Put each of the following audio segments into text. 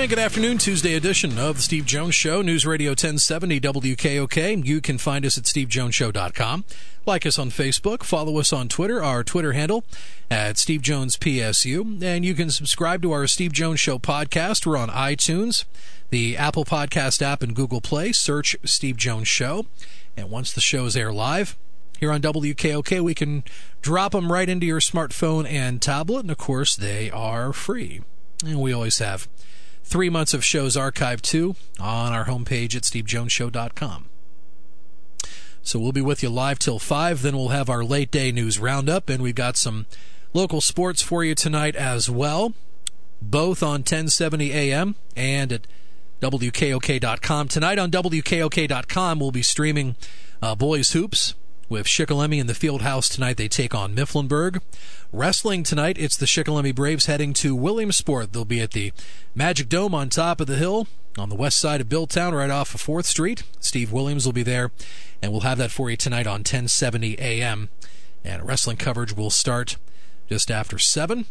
Good afternoon, Tuesday edition of the Steve Jones Show, News Radio 1070 WKOK. You can find us at stevejonesshow.com. Like us on Facebook, follow us on Twitter, our Twitter handle at Steve Jones PSU, and you can subscribe to our Steve Jones Show podcast. We're on iTunes, the Apple Podcast app, and Google Play. Search Steve Jones Show, and once the shows air live, here on WKOK, we can drop them right into your smartphone and tablet, and of course, they are free. And we always have three months of shows archived too on our homepage at stevejonesshow.com. So we'll be with you live till 5. Then we'll have our late day news roundup, and we've got some local sports for you tonight as well, both on 1070 AM and at WKOK.com. Tonight on WKOK.com, we'll be streaming uh, Boys Hoops with Shikellamy in the field house tonight. They take on Mifflinburg. Wrestling tonight, it's the Shikellamy Braves heading to Williamsport. They'll be at the Magic Dome on top of the hill on the west side of Billtown, right off of 4th Street. Steve Williams will be there, and we'll have that for you tonight on 1070 a.m. And wrestling coverage will start just after 7,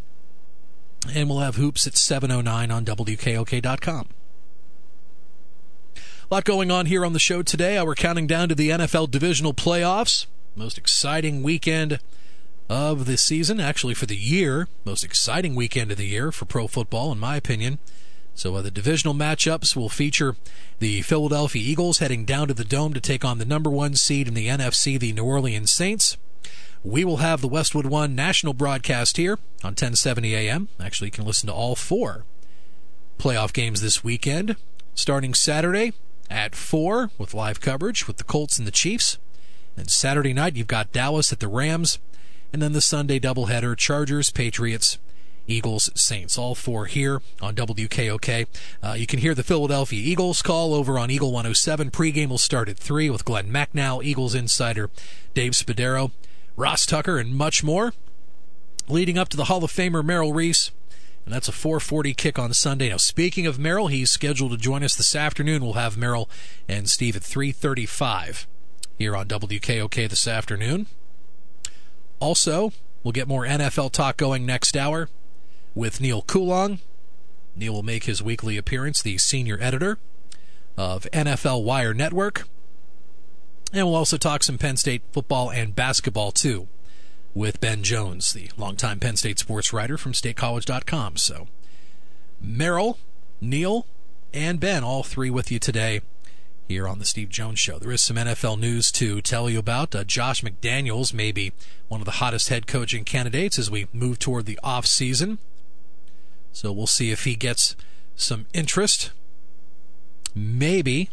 and we'll have hoops at 7.09 on WKOK.com. A lot going on here on the show today. We're counting down to the NFL divisional playoffs. Most exciting weekend of the season, actually for the year. Most exciting weekend of the year for pro football, in my opinion. So uh, the divisional matchups will feature the Philadelphia Eagles heading down to the Dome to take on the number one seed in the NFC, the New Orleans Saints. We will have the Westwood One national broadcast here on 1070 AM. Actually, you can listen to all four playoff games this weekend, starting Saturday at 4 with live coverage with the Colts and the Chiefs. And Saturday night, you've got Dallas at the Rams. And then the Sunday doubleheader Chargers, Patriots, Eagles, Saints. All four here on WKOK. Uh, you can hear the Philadelphia Eagles call over on Eagle 107. Pregame will start at 3 with Glenn Macnow, Eagles insider Dave Spadaro, Ross Tucker, and much more. Leading up to the Hall of Famer Merrill Reese and that's a 4:40 kick on Sunday. Now, speaking of Merrill, he's scheduled to join us this afternoon. We'll have Merrill and Steve at 3:35 here on WKOK this afternoon. Also, we'll get more NFL talk going next hour with Neil Coulong. Neil will make his weekly appearance, the senior editor of NFL Wire Network. And we'll also talk some Penn State football and basketball too with Ben Jones, the longtime Penn State sports writer from statecollege.com. So, Merrill, Neil, and Ben, all three with you today here on the Steve Jones Show. There is some NFL news to tell you about. Uh, Josh McDaniels may be one of the hottest head coaching candidates as we move toward the off season. So we'll see if he gets some interest. Maybe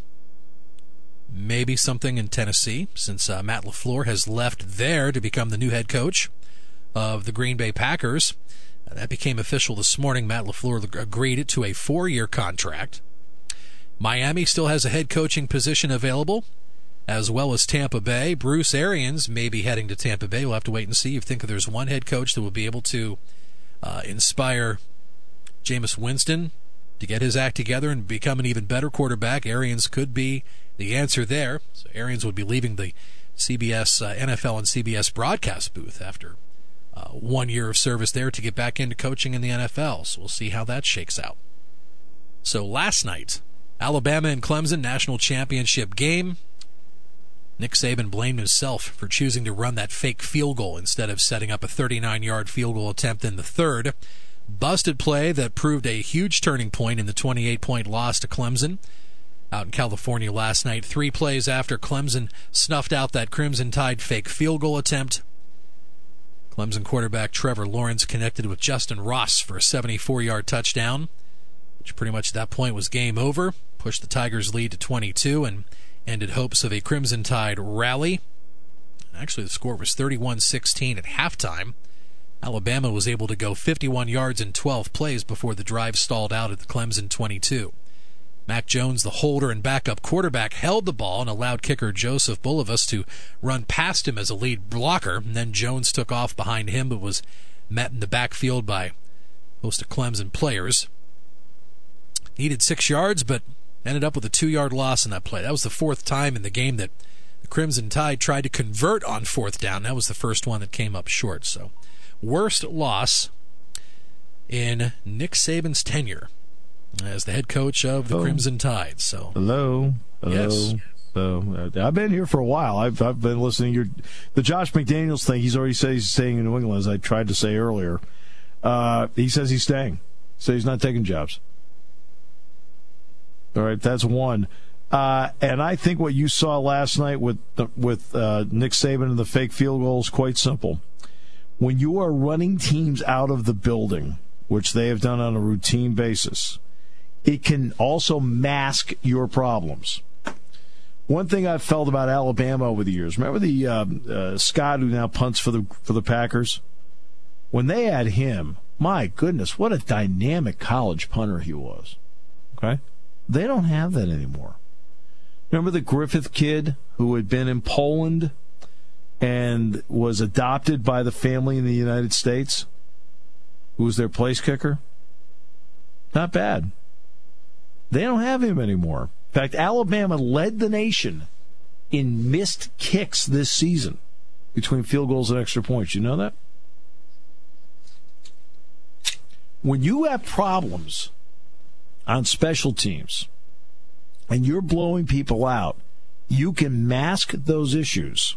maybe something in Tennessee, since uh, Matt LaFleur has left there to become the new head coach of the Green Bay Packers. That became official this morning. Matt LaFleur agreed to a four year contract. Miami still has a head coaching position available, as well as Tampa Bay. Bruce Arians may be heading to Tampa Bay. We'll have to wait and see. You think there's one head coach that will be able to uh, inspire Jameis Winston to get his act together and become an even better quarterback, Arians could be the answer there. So Arians would be leaving the CBS, uh, NFL, and CBS broadcast booth after uh, one year of service there to get back into coaching in the NFL. So we'll see how that shakes out. So last night, Alabama and Clemson national championship game. Nick Saban blamed himself for choosing to run that fake field goal instead of setting up a 39 yard field goal attempt in the third. Busted play that proved a huge turning point in the 28 point loss to Clemson out in California last night. Three plays after Clemson snuffed out that Crimson Tide fake field goal attempt. Clemson quarterback Trevor Lawrence connected with Justyn Ross for a 74 yard touchdown, which pretty much at that point was game over, pushed the Tigers' lead to 22, and ended hopes of a Crimson Tide rally. Actually, the score was 31 16 at halftime. Alabama was able to go 51 yards in 12 plays before the drive stalled out at the Clemson 22. Mac Jones, the holder and backup quarterback, held the ball and allowed kicker Joseph Bulovas to run past him as a lead blocker. And then Jones took off behind him but was met in the backfield by most of Clemson players. Needed six yards, but ended up with a two yard loss in that play. That was the fourth time in the game that the Crimson Tide tried to convert on fourth down. That was the first one that came up short. So, worst loss in Nick Saban's tenure as the head coach of the Crimson Tide. So, hello, hello. Yes. So uh, I've been here for a while. I've I've been listening. Your the Josh McDaniels thing. He's already said he's staying in New England, as I tried to say earlier. Uh, he says he's staying. So he's not taking jobs. All right, that's one. Uh, and I think what you saw last night with the, with uh, Nick Saban and the fake field goal is quite simple. When you are running teams out of the building, which they have done on a routine basis, it can also mask your problems. One thing I've felt about Alabama over the years. Remember the uh, uh, Scott who now punts for the for the Packers. When they had him, my goodness, what a dynamic college punter he was. Okay, they don't have that anymore. Remember the Griffith kid who had been in Poland and was adopted by the family in the United States, who was their place kicker. Not bad. They don't have him anymore. In fact, Alabama led the nation in missed kicks this season between field goals and extra points. You know that? When you have problems on special teams and you're blowing people out, you can mask those issues.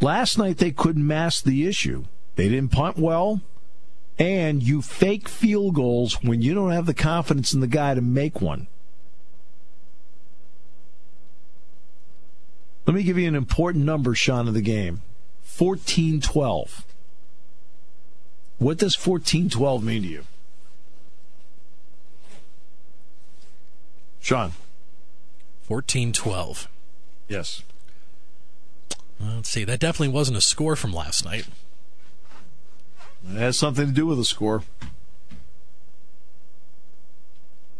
Last night they couldn't mask the issue. They didn't punt well and you fake field goals when you don't have the confidence in the guy to make one. Let me give you an important number, Sean, of the game 14 12. What does 14 12 mean to you? Sean. 14 12. Yes. Let's see. That definitely wasn't a score from last night. It has something to do with the score.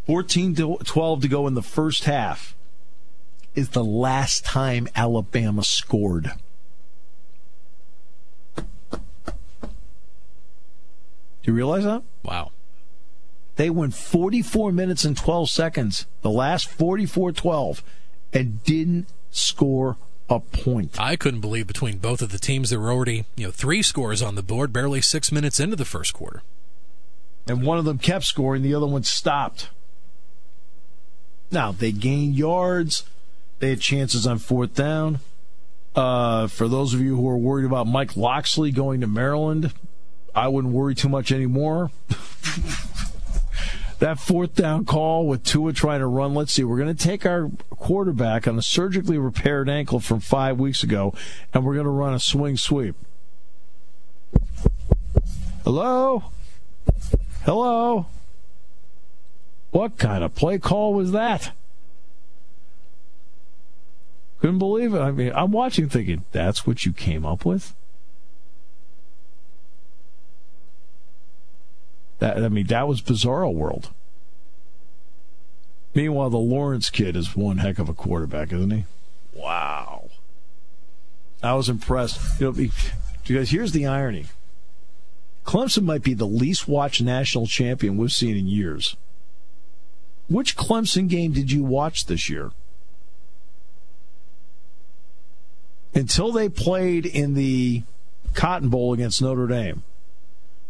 14 to 12 to go in the first half is the last time Alabama scored. Do you realize that? Wow. They went 44 minutes and 12 seconds, the last 44 12, and didn't score a point. I couldn't believe between both of the teams there were already, you know, three scores on the board barely 6 minutes into the first quarter. And one of them kept scoring, the other one stopped. Now, they gained yards. They had chances on fourth down. Uh, for those of you who are worried about Mike Locksley going to Maryland, I wouldn't worry too much anymore. that fourth down call with Tua trying to run. Let's see. We're going to take our quarterback on a surgically repaired ankle from five weeks ago, and we're going to run a swing sweep. Hello? Hello? What kind of play call was that? Couldn't believe it. I mean, I'm watching thinking, that's what you came up with? That, I mean, that was Bizarro World. Meanwhile, the Lawrence kid is one heck of a quarterback, isn't he? Wow. I was impressed. You know, because here's the irony Clemson might be the least watched national champion we've seen in years. Which Clemson game did you watch this year? Until they played in the Cotton Bowl against Notre Dame.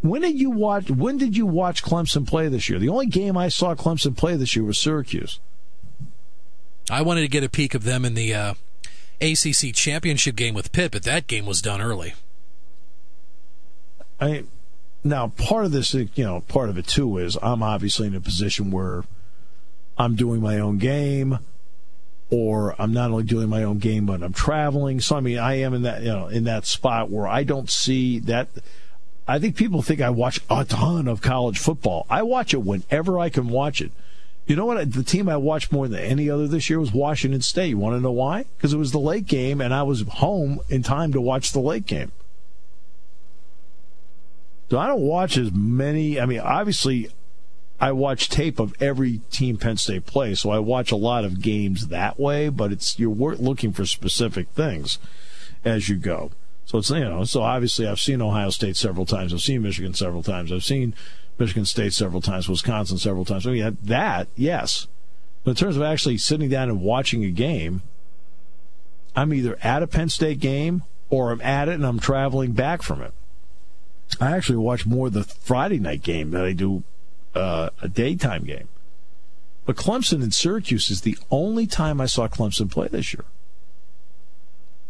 When did you watch? When did you watch Clemson play this year? The only game I saw Clemson play this year was Syracuse. I wanted to get a peek of them in the uh, ACC championship game with Pitt, but that game was done early. I now part of this, you know, part of it too is I'm obviously in a position where I'm doing my own game, or I'm not only doing my own game, but I'm traveling. So I mean, I am in that you know in that spot where I don't see that. I think people think I watch a ton of college football. I watch it whenever I can watch it. You know what? The team I watched more than any other this year was Washington State. You want to know why? Because it was the late game, and I was home in time to watch the late game. So I don't watch as many. I mean, obviously, I watch tape of every team Penn State plays, so I watch a lot of games that way. But it's you're looking for specific things as you go. So it's you know, so obviously I've seen Ohio State several times. I've seen Michigan several times. I've seen Michigan State several times, Wisconsin several times. I mean, that yes, but in terms of actually sitting down and watching a game, I'm either at a Penn State game or I'm at it and I'm traveling back from it. I actually watch more the Friday night game than I do uh, a daytime game. But Clemson and Syracuse is the only time I saw Clemson play this year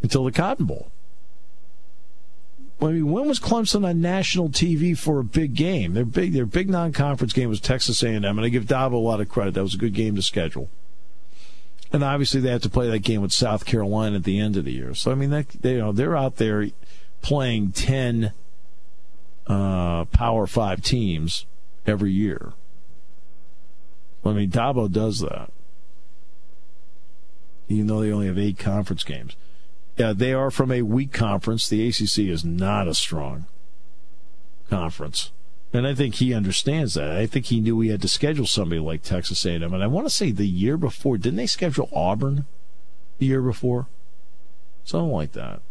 until the Cotton Bowl. I mean, when was Clemson on national TV for a big game? Their big, their big non-conference game was Texas A&M, and I give Dabo a lot of credit. That was a good game to schedule. And obviously, they had to play that game with South Carolina at the end of the year. So I mean, that, they, you know, they're out there playing ten uh, Power Five teams every year. I mean, Dabo does that, even though they only have eight conference games. Yeah, they are from a weak conference. The ACC is not a strong conference. And I think he understands that. I think he knew he had to schedule somebody like Texas A&M. And I want to say the year before, didn't they schedule Auburn the year before? Something like that.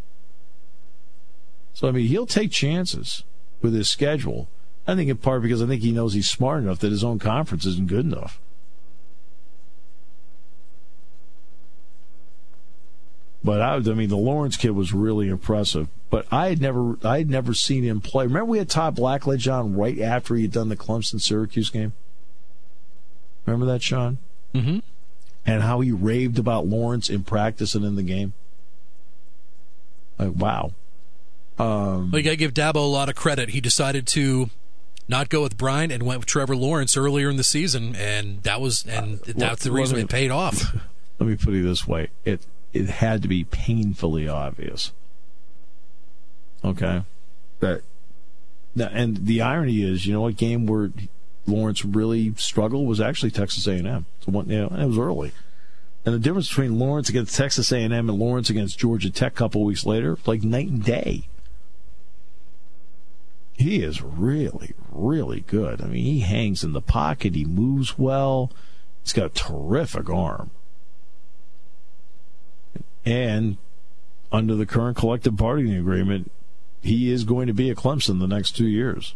So I mean, he'll take chances with his schedule. I think in part because I think he knows he's smart enough that his own conference isn't good enough. But I, I mean, the Lawrence kid was really impressive. But I had never, I had never seen him play. Remember, we had Todd Blackledge on right after he had done the Clemson Syracuse game. Remember that, Sean? Mm-hmm. And how he raved about Lawrence in practice and in the game. Like, wow. Um, well, you got to give Dabo a lot of credit. He decided to not go with Bryant and went with Trevor Lawrence earlier in the season, and that was and uh, that's the reason it paid off. Let me put it this way: it it had to be painfully obvious. Okay, that, that and the irony is, you know, what game where Lawrence really struggled was actually Texas A&M. So one, you know, it was early. And the difference between Lawrence against Texas A&M and Lawrence against Georgia Tech a couple weeks later, like night and day he is really, really good. I mean, he hangs in the pocket, he moves well, he's got a terrific arm. And under the current collective bargaining agreement, he is going to be at Clemson the next two years.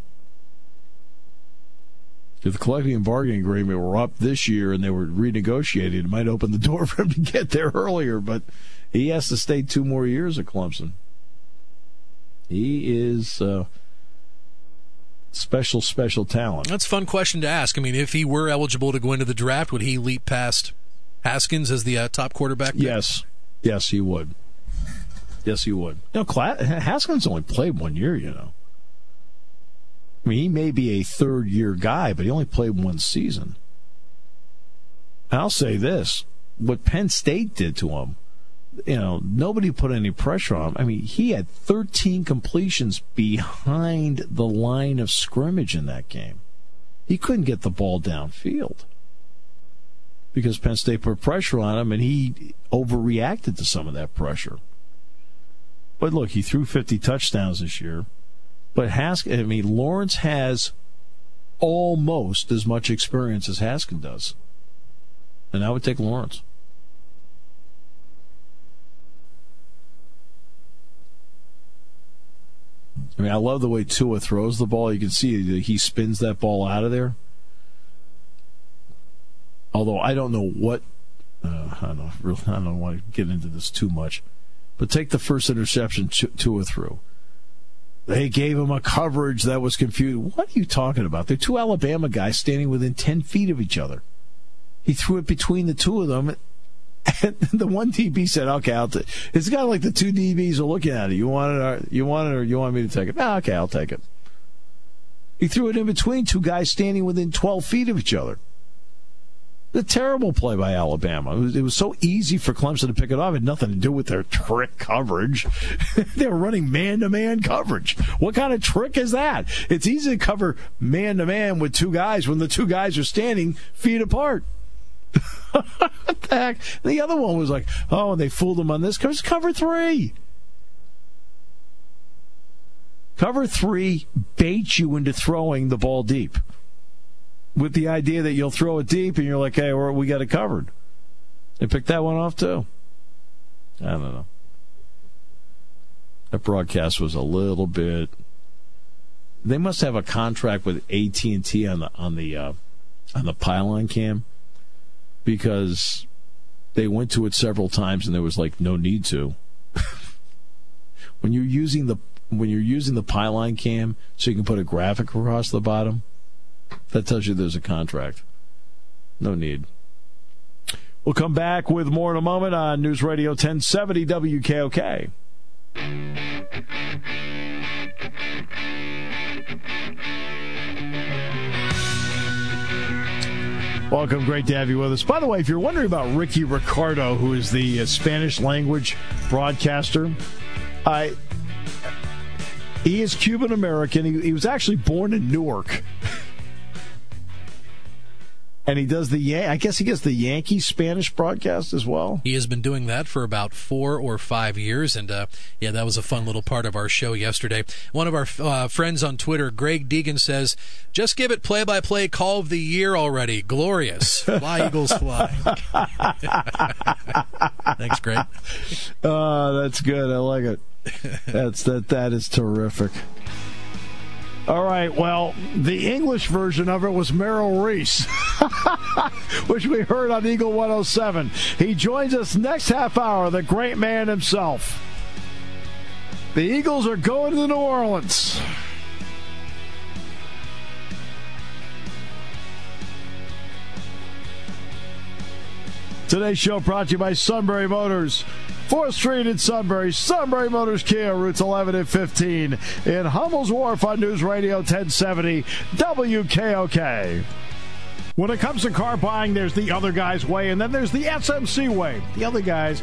If the collective bargaining agreement were up this year and they were renegotiated, it might open the door for him to get there earlier, but he has to stay two more years at Clemson. He is. Uh, special, special talent? That's a fun question to ask. I mean, if he were eligible to go into the draft, would he leap past Haskins as the uh, top quarterback? Yes. Yes, he would. Yes, he would. You know, Haskins only played one year, you know. I mean, he may be a third year guy, but he only played one season. I'll say this what Penn State did to him you know, nobody put any pressure on him. I mean, he had 13 completions behind the line of scrimmage in that game. He couldn't get the ball downfield because Penn State put pressure on him and he overreacted to some of that pressure. But look, he threw 50 touchdowns this year. But Haskins, I mean, Lawrence has almost as much experience as Haskins does. And I would take Lawrence. I mean, I love the way Tua throws the ball. You can see he spins that ball out of there. Although I don't know what, uh, I don't really, I don't want to get into this too much, but take the first interception Tua threw. They gave him a coverage that was confused. What are you talking about? They're two Alabama guys standing within 10 feet of each other. He threw it between the two of them. And the one DB said, "Okay, I'll take." It. It's kind of like the two DBs are looking at it. You want it? Or, you want it, or you want me to take it? Ah, okay, I'll take it. He threw it in between two guys standing within 12 feet of each other. The terrible play by Alabama. It was, it was, so easy for Clemson to pick it off. It had nothing to do with their trick coverage. they were running man to man coverage. What kind of trick is that? It's easy to cover man to man with two guys when the two guys are standing feet apart. what the heck? The other one was like, oh, and they fooled him on this. It's cover three. Cover three baits you into throwing the ball deep with the idea that you'll throw it deep and you're like, hey, we got it covered. They picked that one off too. I don't know. That broadcast was a little bit. They must have a contract with AT and T on the on the uh, on the pylon cam because they went to it several times and there was like no need to. when you're using the when you're using the pylon cam so you can put a graphic across the bottom, that tells you there's a contract. No need. We'll come back with more in a moment on News Radio 1070 WKOK. Welcome. Great to have you with us. By the way, if you're wondering about Rickie Ricardo, who is the uh, Spanish language broadcaster, I. He is Cuban American. He, he was actually born in Newark and he does the Yankee, I guess he gets the Yankee Spanish broadcast as well. He has been doing that for about four or five years, and uh, yeah, that was a fun little part of our show yesterday. One of our uh, friends on Twitter, Greg Deegan, says, "Just give it play-by-play call of the year already. Glorious, fly Eagles fly." Thanks, Greg. Oh, that's good. I like it. That's that. That is terrific. All right. Well, the English version of it was Merrill Reese, which we heard on Eagle 107. He joins us next half hour, the great man himself. The Eagles are going to New Orleans. Today's show brought to you by Sunbury Motors. 4th Street in Sunbury, Sunbury Motors Kia, routes 11 and 15 in Hummel's Wharf on News Radio 1070 WKOK. When it comes to car buying, there's the other guy's way, and then there's the SMC way. The other guys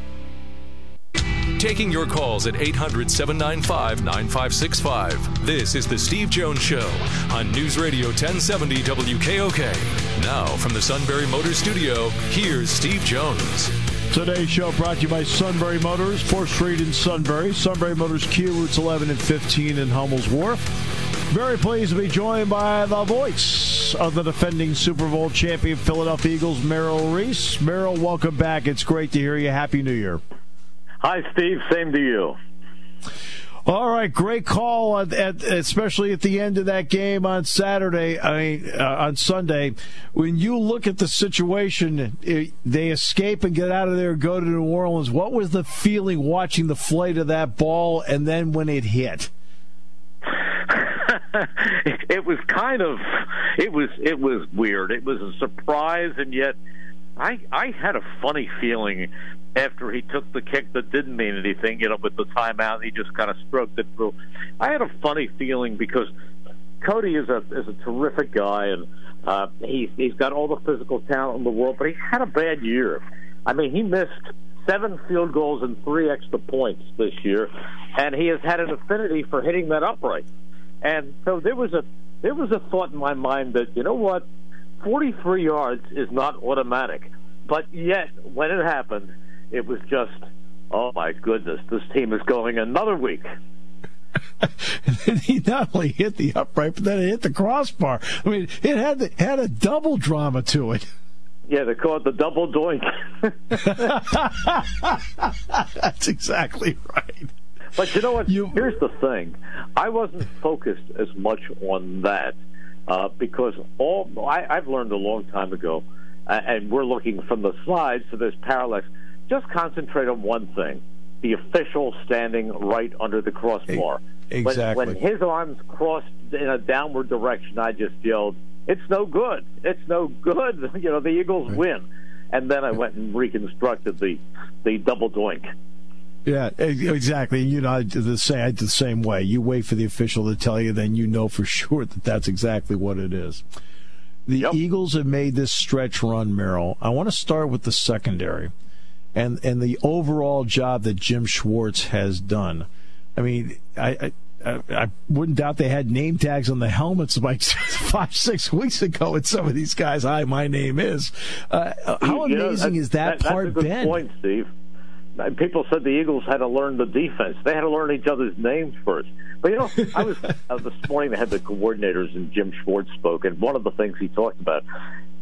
Taking your calls at 800 795 9565. This is The Steve Jones Show on News Radio 1070 WKOK. Now, from the Sunbury Motors Studio, here's Steve Jones. Today's show brought to you by Sunbury Motors, 4th Street in Sunbury. Sunbury Motors Kia routes 11 and 15 in Hummel's Wharf. Very pleased to be joined by the voice of the defending Super Bowl champion Philadelphia Eagles, Merrill Reese. Merrill, welcome back. It's great to hear you. Happy New Year. Hi, Steve. Same to you. All right, great call, at, at, especially at the end of that game on Saturday. I mean, uh, on Sunday, when you look at the situation, it, they escape and get out of there, go to New Orleans. What was the feeling watching the flight of that ball, and then when it hit? it was kind of, it was, it was weird. It was a surprise, and yet. I I had a funny feeling after he took the kick that didn't mean anything, you know, with the timeout, he just kind of stroked it through. I had a funny feeling because Cody is a is a terrific guy and uh, he's he's got all the physical talent in the world, but he had a bad year. I mean, he missed seven field goals and three extra points this year, and he has had an affinity for hitting that upright. And so there was a there was a thought in my mind that you know what, 43 yards is not automatic, but yet when it happened, it was just oh my goodness, this team is going another week. and then he not only hit the upright, but then it hit the crossbar. I mean, it had the, had a double drama to it. Yeah, they call it the double doink. That's exactly right. But you know what? You, Here's the thing: I wasn't focused as much on that uh, because all I, I've learned a long time ago, uh, and we're looking from the slides, so there's parallax. Just concentrate on one thing: the official standing right under the crossbar. Exactly. When, when his arms crossed in a downward direction, I just yelled, "It's no good! It's no good!" You know, the Eagles right. win. And then I went and reconstructed the the double doink. Yeah, exactly. You know, I the same. I the same way. You wait for the official to tell you, then you know for sure that that's exactly what it is. The yep. Eagles have made this stretch run, Merrill. I want to start with the secondary, and and the overall job that Jim Schwartz has done. I mean, I, I, I wouldn't doubt they had name tags on the helmets like five, six weeks ago. And some of these guys, hi, my name is. Uh, how amazing know, is that, that part that's a good been? Point, Steve. People said the Eagles had to learn the defense. They had to learn each other's names first. But you know, I was uh, this morning. They had the coordinators, and Jim Schwartz spoke, and one of the things he talked about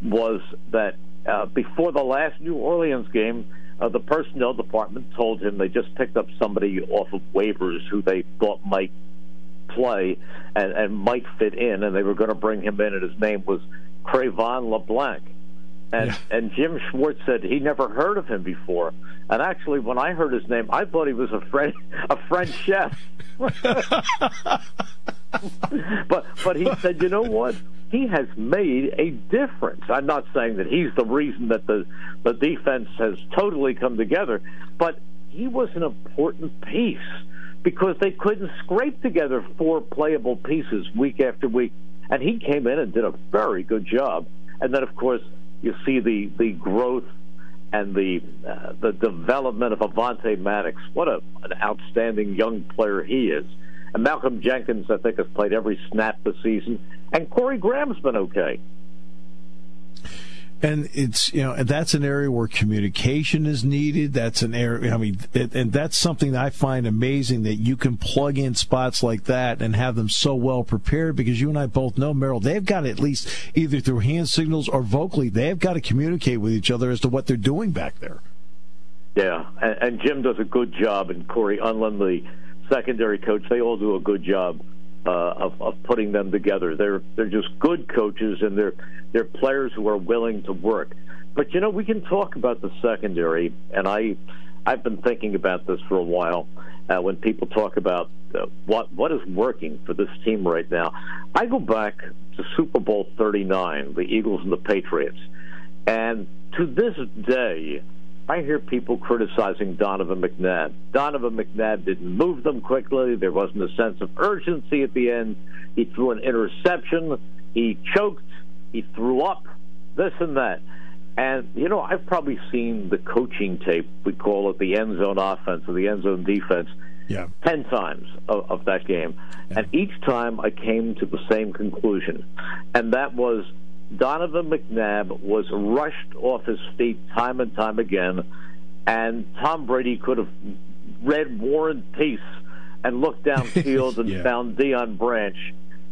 was that uh, before the last New Orleans game, uh, the personnel department told him they just picked up somebody off of waivers who they thought might play and, and might fit in, and they were going to bring him in, and his name was Cre'Von LeBlanc. And, yeah. and Jim Schwartz said he never heard of him before. And actually, when I heard his name, I thought he was a French a French chef. but but he said, you know what? He has made a difference. I'm not saying that he's the reason that the the defense has totally come together, but he was an important piece because they couldn't scrape together four playable pieces week after week. And he came in and did a very good job. And then, of course, you see the, the growth and the uh, the development of Avonte Maddox. What a, an outstanding young player he is. And Malcolm Jenkins, I think, has played every snap this season. And Corey Graham's been okay. And it's you know and that's an area where communication is needed. That's an area. I mean, it, and that's something that I find amazing that you can plug in spots like that and have them so well prepared. Because you and I both know, Merrill, they've got at least either through hand signals or vocally, they've got to communicate with each other as to what they're doing back there. Yeah, and, and Jim does a good job, and Cory Undlin, the secondary coach, they all do a good job uh, of, of putting them together. They're they're just good coaches, and they're they're players who are willing to work. But you know, we can talk about the secondary, and I I've been thinking about this for a while. Uh, when people talk about uh, what what is working for this team right now, I go back to Super Bowl 39, the Eagles and the Patriots, and to this day, I hear people criticizing Donovan McNabb. Donovan McNabb didn't move them quickly. There wasn't a sense of urgency at the end. He threw an interception. He choked. He threw up. This and that. And, you know, I've probably seen the coaching tape, we call it the end zone offense or the end zone defense, yeah. 10 times of, of that game. Yeah. And each time I came to the same conclusion. And that was Donovan McNabb was rushed off his feet time and time again, and Tom Brady could have read War and Peace and looked downfield and yeah. found Deion Branch,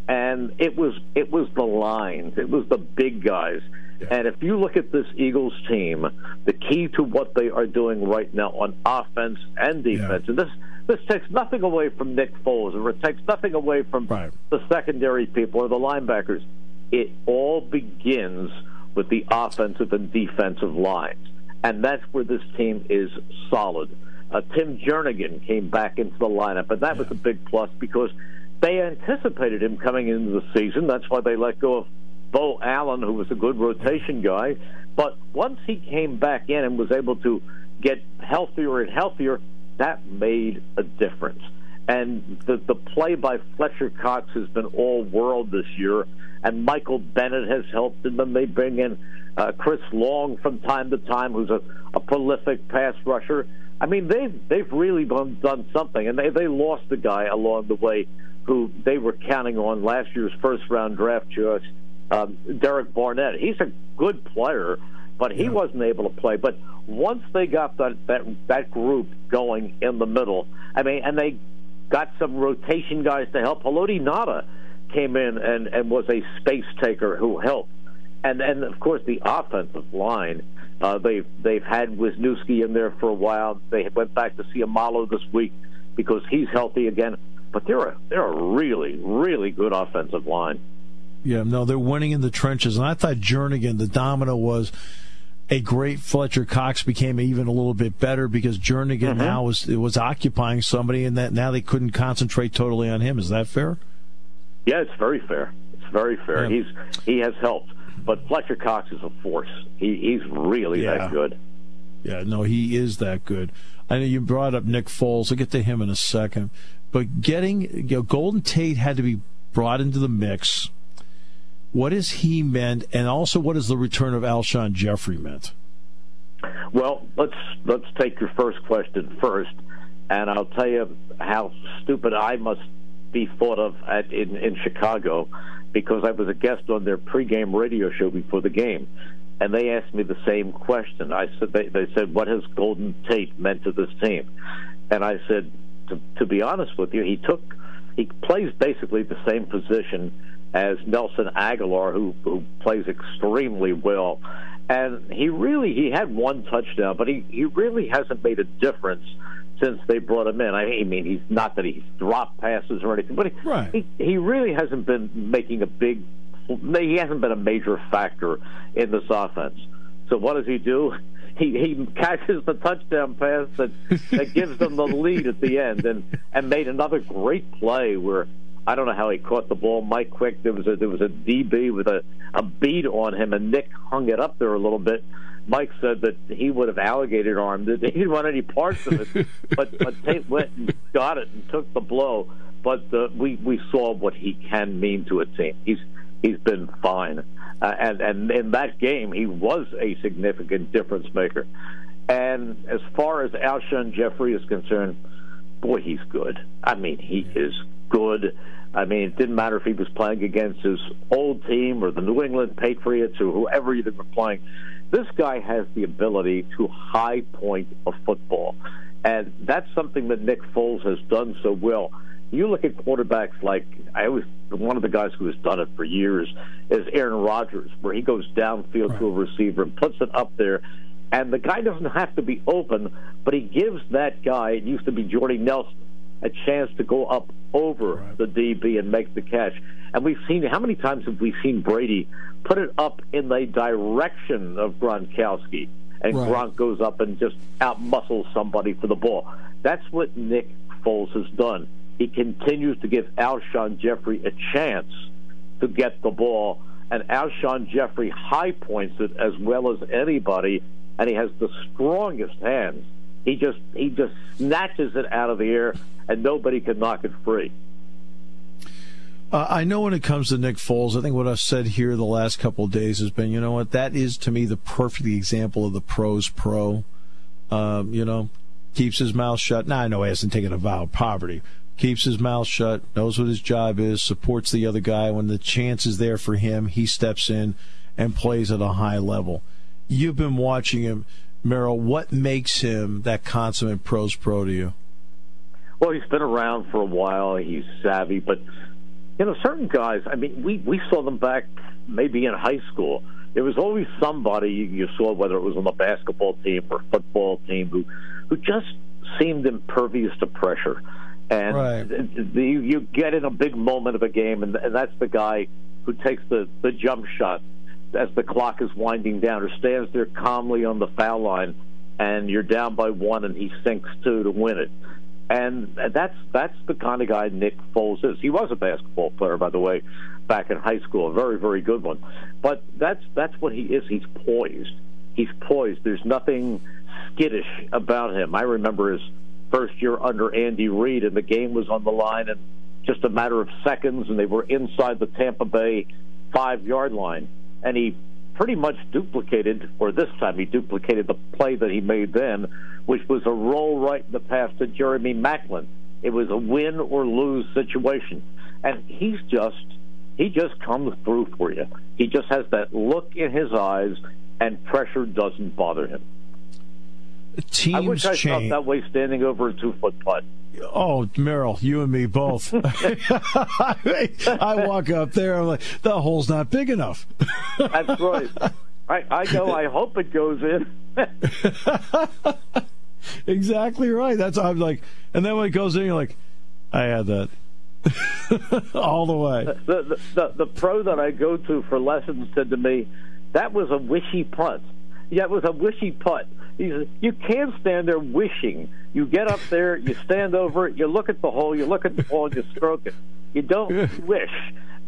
and it was it was the lines, it was the big guys. Yeah. And if you look at this Eagles team, the key to what they are doing right now on offense and defense, yeah. and this this takes nothing away from Nick Foles, or it takes nothing away from right. the secondary people or the linebackers it all begins with the offensive and defensive lines. And that's where this team is solid. Uh, Tim Jernigan came back into the lineup, and that yeah. was a big plus because they anticipated him coming into the season. That's why they let go of Beau Allen, who was a good rotation guy. But once he came back in and was able to get healthier and healthier, that made a difference. And the, the play by Fletcher Cox has been all world this year and Michael Bennett has helped. And then they bring in uh, Chris Long from time to time, who's a, a prolific pass rusher. I mean, they've they've really done, done something, and they they lost a guy along the way who they were counting on last year's first round draft choice, um, Derek Barnett. He's a good player, but he yeah. wasn't able to play. But once they got that, that that group going in the middle, I mean, and they got some rotation guys to help. Haloti Ngata came in and, and was a space taker who helped. And and of course the offensive line. Uh, they've they've had Wisniewski in there for a while. They went back to Seumalo this week because he's healthy again. But they're a they're a really really good offensive line. Yeah, no, they're winning in the trenches. And I thought Jernigan, the domino was a great Fletcher Cox became even a little bit better because Jernigan mm-hmm. now was was occupying somebody, and that now they couldn't concentrate totally on him. Is that fair? Yeah, it's very fair. It's very fair. Yeah. He's he has helped, but Fletcher Cox is a force. He he's really yeah. that good. Yeah, no, he is that good. I know you brought up Nick Foles. I'll get to him in a second, but getting you know, Golden Tate had to be brought into the mix what has he meant, and also what has the return of Alshon Jeffery meant? Well, let's let's take your first question first, and I'll tell you how stupid I must be thought of at, in in Chicago, because I was a guest on their pregame radio show before the game, and they asked me the same question. I said they, they said, "What has Golden Tate meant to this team?" And I said, to, to be honest with you, he took he plays basically the same position as Nelson Agholor, who, who plays extremely well. And he really he had one touchdown, but he, he really hasn't made a difference since they brought him in. I mean, he's not that he's dropped passes or anything, but he, right. he he really hasn't been making a big. He hasn't been a major factor in this offense. So what does he do? He he catches the touchdown pass that that gives them the lead at the end, and and made another great play where I don't know how he caught the ball. Mike Quick, there was a there was a DB with a a beat on him, and Nick hung it up there a little bit. Mike said that he would have alligator armed it. He didn't want any parts of it, but but Tate went and got it and took the blow. But uh, we we saw what he can mean to a team. He's he's been fine, uh, and and in that game he was a significant difference maker. And as far as Alshon Jeffery is concerned, boy, he's good. I mean, he is good. I mean, it didn't matter if he was playing against his old team or the New England Patriots or whoever they were playing. This guy has the ability to high point a football. And that's something that Nick Foles has done so well. You look at quarterbacks like I always one of the guys who has done it for years is Aaron Rodgers, where he goes downfield right. to a receiver and puts it up there and the guy doesn't have to be open, but he gives that guy, it used to be Jordy Nelson, a chance to go up over right. the DB and make the catch. And we've seen how many times have we seen Brady put it up in the direction of Gronkowski, and right. Gronk goes up and just outmuscles somebody for the ball. That's what Nick Foles has done. He continues to give Alshon Jeffery a chance to get the ball, and Alshon Jeffery high points it as well as anybody, and he has the strongest hands. He just he just snatches it out of the air and nobody can knock it free. Uh, I know when it comes to Nick Foles, I think what I've said here the last couple of days has been, you know what, that is to me the perfect example of the pros pro. Um, you know, keeps his mouth shut. Now I know he hasn't taken a vow of poverty. Keeps his mouth shut, knows what his job is, supports the other guy. When the chance is there for him, he steps in and plays at a high level. You've been watching him, Merrill. What makes him that consummate pros pro to you? Well, he's been around for a while. He's savvy, but you know, certain guys. I mean, we we saw them back maybe in high school. There was always somebody you saw, whether it was on the basketball team or football team, who who just seemed impervious to pressure. And right. the, you get in a big moment of a game, and, and that's the guy who takes the the jump shot as the clock is winding down, or stands there calmly on the foul line, and you're down by one, and he sinks two to win it and that's that's the kind of guy Nick Foles is. He was a basketball player, by the way, back in high school, a very very good one. But that's that's what he is. He's poised. He's poised. There's nothing skittish about him. I remember his first year under Andy Reid, and the game was on the line, and just a matter of seconds, and they were inside the Tampa Bay five yard line, and he pretty much duplicated, or this time he duplicated the play that he made then, which was a roll right in the pass to Jeremy Maclin. It was a win or lose situation. and he's just he just comes through for you. He just has that look in his eyes, and pressure doesn't bother him. Teams I wish I change. felt that way standing over a two foot putt. Oh, Merrill, you and me both. I walk up there, I'm like, the hole's not big enough. That's right. I, I know. I hope it goes in. exactly right. That's I'm like, and then when it goes in, you're like, I had that all the way. The, the, the the pro that I go to for lessons said to me, "That was a wishy putt." Yeah, it was a wishy putt. "You can't stand there wishing. You get up there, you stand over it, you look at the hole, you look at the ball, you stroke it. You don't wish."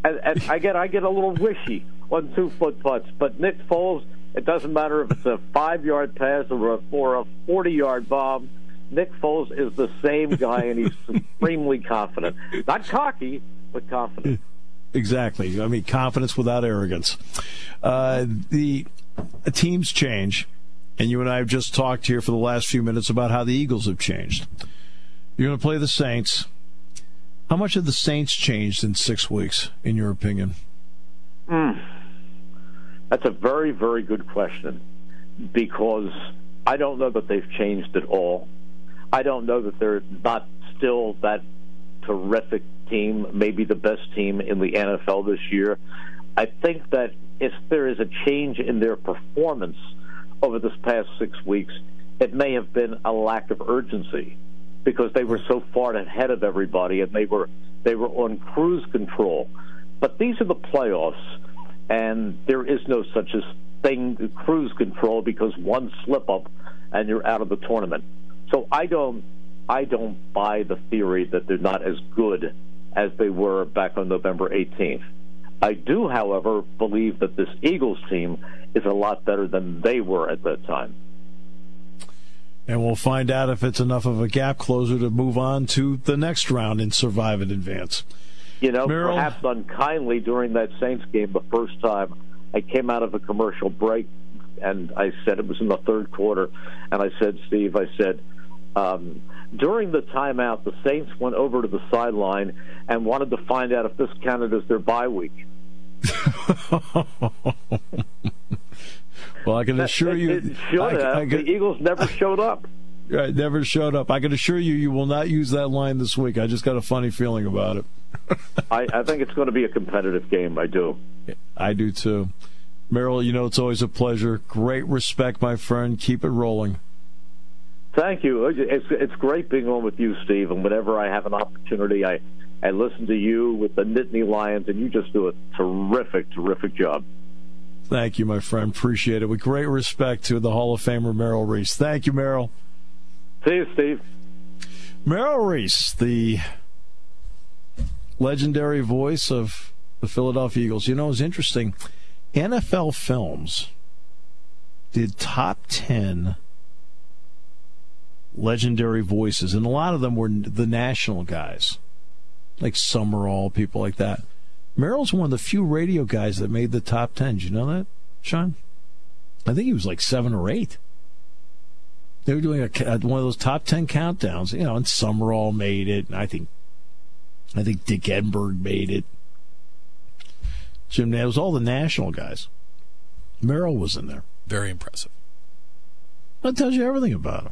And, and I get I get a little wishy on two foot putts, but Nick Foles. It doesn't matter if it's a five yard pass or a, or a forty yard bomb. Nick Foles is the same guy, and he's supremely confident. Not cocky, but confident. Exactly. I mean, confidence without arrogance. Uh, the teams change, and you and I have just talked here for the last few minutes about how the Eagles have changed. You're going to play the Saints. How much have the Saints changed in six weeks, in your opinion? Mm. That's a very, very good question because I don't know that they've changed at all. I don't know that they're not still that terrific team, maybe the best team in the NFL this year. I think that if there is a change in their performance over this past six weeks, it may have been a lack of urgency because they were so far ahead of everybody and they were they were on cruise control. But these are the playoffs, and there is no such as thing cruise control because one slip up and you're out of the tournament. So I don't I don't buy the theory that they're not as good as they were back on November 18th. I do, however, believe that this Eagles team is a lot better than they were at that time. And we'll find out if it's enough of a gap closer to move on to the next round and survive in advance. You know, Merrill? perhaps unkindly during that Saints game the first time, I came out of a commercial break and I said it was in the third quarter, and I said, Steve, I said, um, during the timeout, the Saints went over to the sideline and wanted to find out if this counted as their bye week. Well, I can assure you, should I, have. I can- the Eagles never showed up. Right, never showed up. I can assure you, you will not use that line this week. I just got a funny feeling about it. I, I think it's going to be a competitive game. I do. I do too. Merrill, you know it's always a pleasure. Great respect, my friend. Keep it rolling. Thank you. It's it's great being on with you, Steve. And whenever I have an opportunity, I I listen to you with the Nittany Lions, and you just do a terrific, terrific job. Thank you, my friend. Appreciate it. With great respect to the Hall of Famer Merrill Reese. Thank you, Merrill. See you, Steve. Merrill Reese, the legendary voice of the Philadelphia Eagles. You know, it's interesting. NFL Films did top 10 legendary voices, and a lot of them were the national guys, like Summerall, people like that. Merrill's one of the few radio guys that made the top 10. Did you know that, Sean? I think he was like seven or eight. They were doing a, uh, one of those top 10 countdowns, you know, and Summerall made it, and I think I think Dick Enberg made it. Jim, it was all the national guys. Merrill was in there. Very impressive. That tells you everything about him.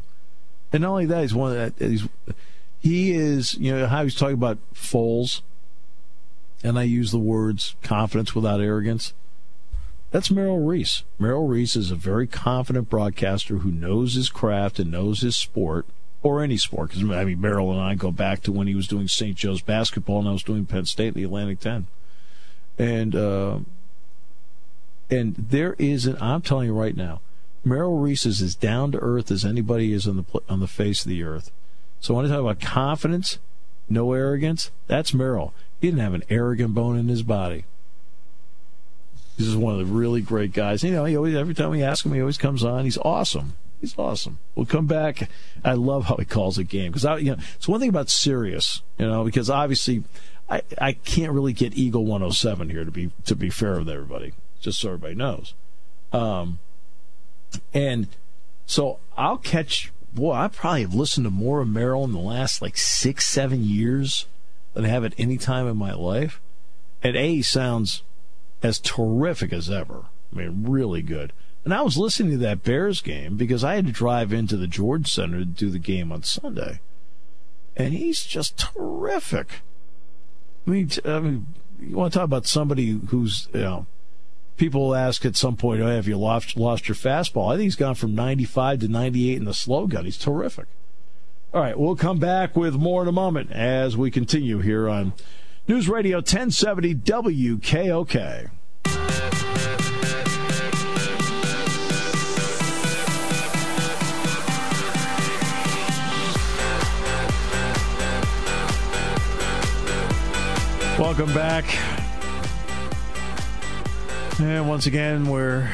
And not only that, he's one of that. He's he is. You know how he's talking about Foles, and I use the words confidence without arrogance. That's Merrill Reese. Merrill Reese is a very confident broadcaster who knows his craft and knows his sport, or any sport. Because I mean, Merrill and I go back to when he was doing St. Joe's basketball, and I was doing Penn State, the Atlantic Ten, and uh, and there is an. I'm telling you right now, Merrill Reese is as down to earth as anybody is on the on the face of the earth. So when I talk about confidence, no arrogance, that's Merrill. He didn't have an arrogant bone in his body. This is one of the really great guys. You know, he always every time we ask him, he always comes on. He's awesome. He's awesome. We'll come back. I love how he calls a game because I, you know, it's one thing about Sirius, you know, because obviously, I I can't really get Eagle 107 here to be to be fair with everybody, just so everybody knows. Um, and so I'll catch. Boy, I probably have listened to more of Merrill in the last like six, seven years than I have at any time in my life. And A sounds as terrific as ever. I mean, really good. And I was listening to that Bears game because I had to drive into the Jordan Center to do the game on Sunday. And he's just terrific. I mean, I mean you want to talk about somebody who's, you know, people ask at some point, oh, have you lost, lost your fastball? I think he's gone from 95 to 98 in the slow gun. He's terrific. All right, we'll come back with more in a moment as we continue here on News Radio 1070 WKOK. Welcome back. And once again, we're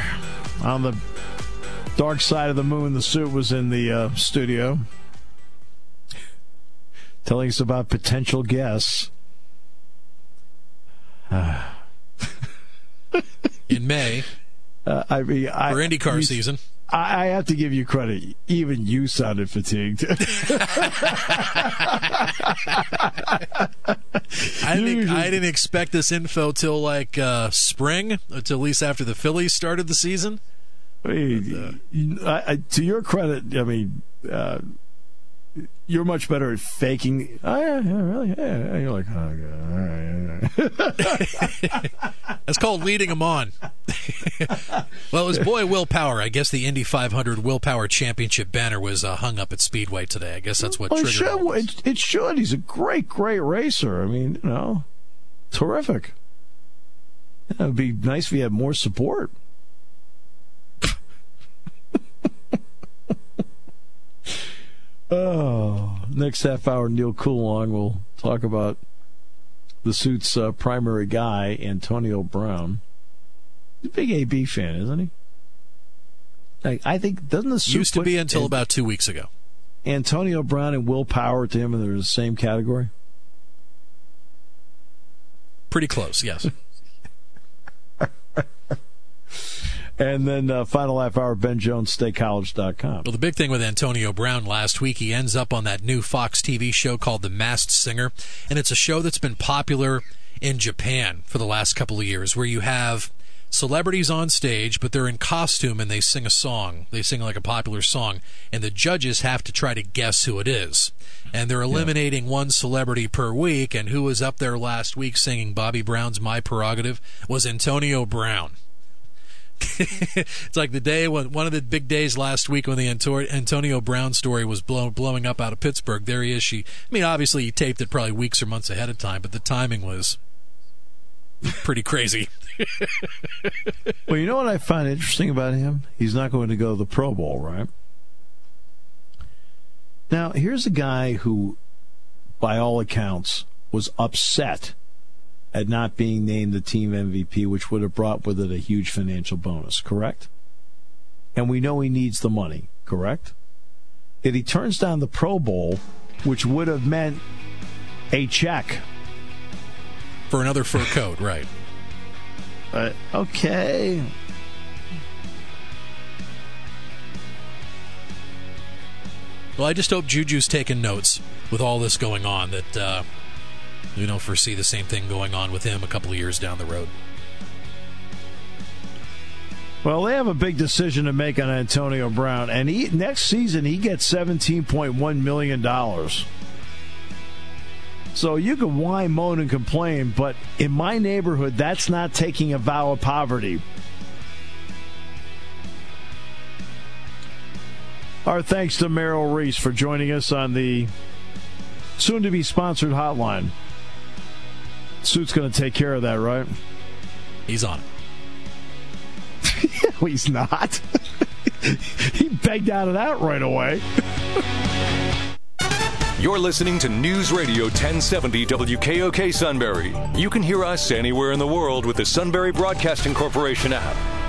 on the dark side of the moon. The suit was in the uh, studio telling us about potential guests. in May. Uh, I mean, I, for IndyCar season. I, I have to give you credit. Even you sounded fatigued. I didn't. I didn't expect this info till like uh, spring, until at least after the Phillies started the season. I mean, but, uh, I, to your credit, I mean, uh, you're much better at faking. Oh yeah, yeah, really. Yeah, you're like, oh god, all right. That's called leading them on. well, it was boy Will Power. I guess the Indy 500 Will Power Championship banner was uh, hung up at Speedway today. I guess that's what well, triggered it, should, it. It should. He's a great, great racer. I mean, you know, terrific. it would be nice if he had more support. Oh, next half hour, Neal Coolong will talk about the suit's uh, primary guy, Antonio Brown. He's a big AB fan, isn't he? I, I think doesn't the suit used to be until about two weeks ago. Antonio Brown and Will Power to him, and they're the same category. Pretty close, yes. And then uh, final half hour, BenJonesStateCollege.com. Well, the big thing with Antonio Brown last week, he ends up on that new Fox TV show called The Masked Singer. And it's a show that's been popular in Japan for the last couple of years, where you have celebrities on stage, but they're in costume and they sing a song. They sing like a popular song, and the judges have to try to guess who it is. And they're eliminating yeah. one celebrity per week, and who was up there last week singing Bobby Brown's My Prerogative was Antonio Brown. it's like the day when one of the big days last week when the Antonio Brown story was blow, blowing up out of Pittsburgh. There he is. She, I mean, obviously he taped it probably weeks or months ahead of time, but the timing was pretty crazy. well, you know what I find interesting about him? He's not going to go to the Pro Bowl, right? Now, here's a guy who, by all accounts, was upset at not being named the team MVP, which would have brought with it a huge financial bonus, correct? And we know he needs the money, correct? If he turns down the Pro Bowl, which would have meant a check for another fur coat, right? Uh, okay. Well, I just hope Juju's taking notes with all this going on that uh, we don't foresee the same thing going on with him a couple of years down the road. Well, they have a big decision to make on Antonio Brown, and he, next season he gets seventeen point one million dollars. So you can whine, moan, and complain, but in my neighborhood, that's not taking a vow of poverty. Our thanks to Merrill Reese for joining us on the soon to be sponsored hotline. Suit's going to take care of that, right? He's on it. no, he's not. he begged out of that right away. You're listening to News Radio 1070 WKOK Sunbury. You can hear us anywhere in the world with the Sunbury Broadcasting Corporation app.